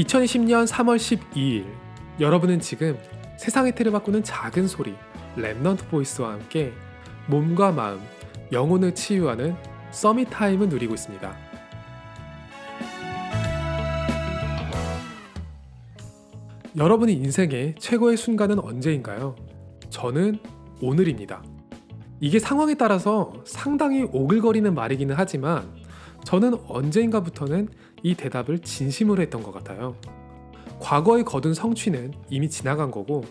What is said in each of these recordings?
2020년 3월 12일 여러분은 지금 세상의 틀을 바꾸는 작은 소리 Remnant Voice와 함께 몸과 마음, 영혼을 치유하는 Summit Time을 누리고 있습니다. 여러분의 인생의 최고의 순간은 언제인가요? 저는 오늘입니다. 이게 상황에 따라서 상당히 오글거리는 말이기는 하지만 저는 언제인가부터는 이 대답을 진심으로 했던 것 같아요. 과거에 거둔 성취는 이미 지나간 거고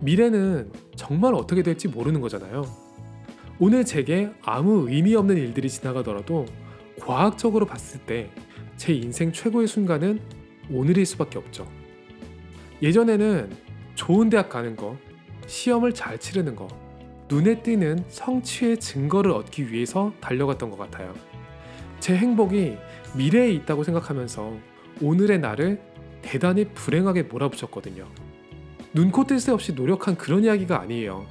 미래는 정말 어떻게 될지 모르는 거잖아요. 오늘 제게 아무 의미 없는 일들이 지나가더라도 과학적으로 봤을 때 제 인생 최고의 순간은 오늘일 수밖에 없죠. 예전에는 좋은 대학 가는 거, 시험을 잘 치르는 거, 눈에 띄는 성취의 증거를 얻기 위해서 달려갔던 것 같아요. 제 행복이 미래에 있다고 생각하면서 오늘의 나를 대단히 불행하게 몰아붙였거든요. 눈코 뜰 새 없이 노력한 그런 이야기가 아니에요.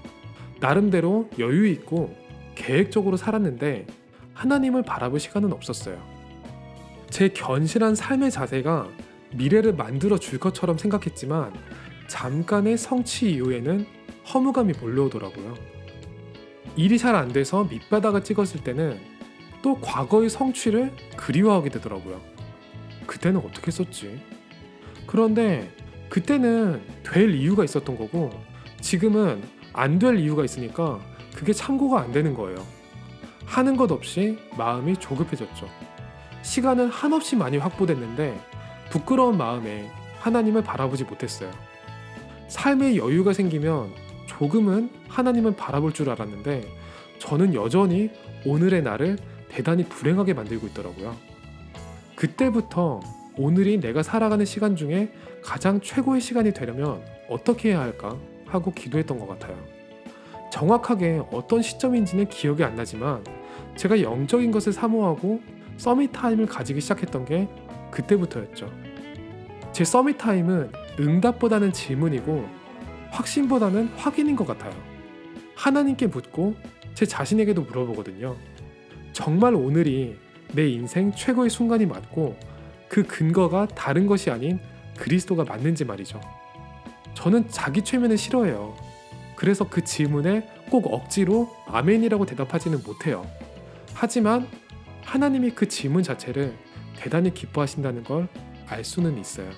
나름대로 여유 있고 계획적으로 살았는데 하나님을 바라볼 시간은 없었어요. 제 견실한 삶의 자세가 미래를 만들어 줄 것처럼 생각했지만 잠깐의 성취 이후에는 허무감이 몰려오더라고요. 일이 잘 안 돼서 밑바닥을 찍었을 때는 또 과거의 성취를 그리워하게 되더라고요. 그때는 어떻게 했었지? 그런데 그때는 될 이유가 있었던 거고 지금은 안 될 이유가 있으니까 그게 참고가 안 되는 거예요. 하는 것 없이 마음이 조급해졌죠. 시간은 한없이 많이 확보됐는데 부끄러운 마음에 하나님을 바라보지 못했어요. 삶의 여유가 생기면 조금은 하나님을 바라볼 줄 알았는데 저는 여전히 오늘의 나를 대단히 불행하게 만들고 있더라고요. 그때부터 오늘이 내가 살아가는 시간 중에 가장 최고의 시간이 되려면 어떻게 해야 할까 하고 기도했던 것 같아요. 정확하게 어떤 시점인지는 기억이 안 나지만 제가 영적인 것을 사모하고 서밋 타임을 가지기 시작했던 게 그때부터였죠. 제 서밋 타임은 응답보다는 질문이고 확신보다는 확인인 것 같아요. 하나님께 묻고 제 자신에게도 물어보거든요. 정말 오늘이 내 인생 최고의 순간이 맞고 그 근거가 다른 것이 아닌 그리스도가 맞는지 말이죠. 저는 자기 최면을 싫어해요. 그래서 그 질문에 꼭 억지로 아멘이라고 대답하지는 못해요. 하지만 하나님이 그 질문 자체를 대단히 기뻐하신다는 걸 알 수는 있어요.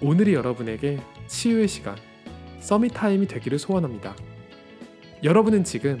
오늘이 여러분에게 치유의 시간, Summit Time이 되기를 소원합니다. 여러분은 지금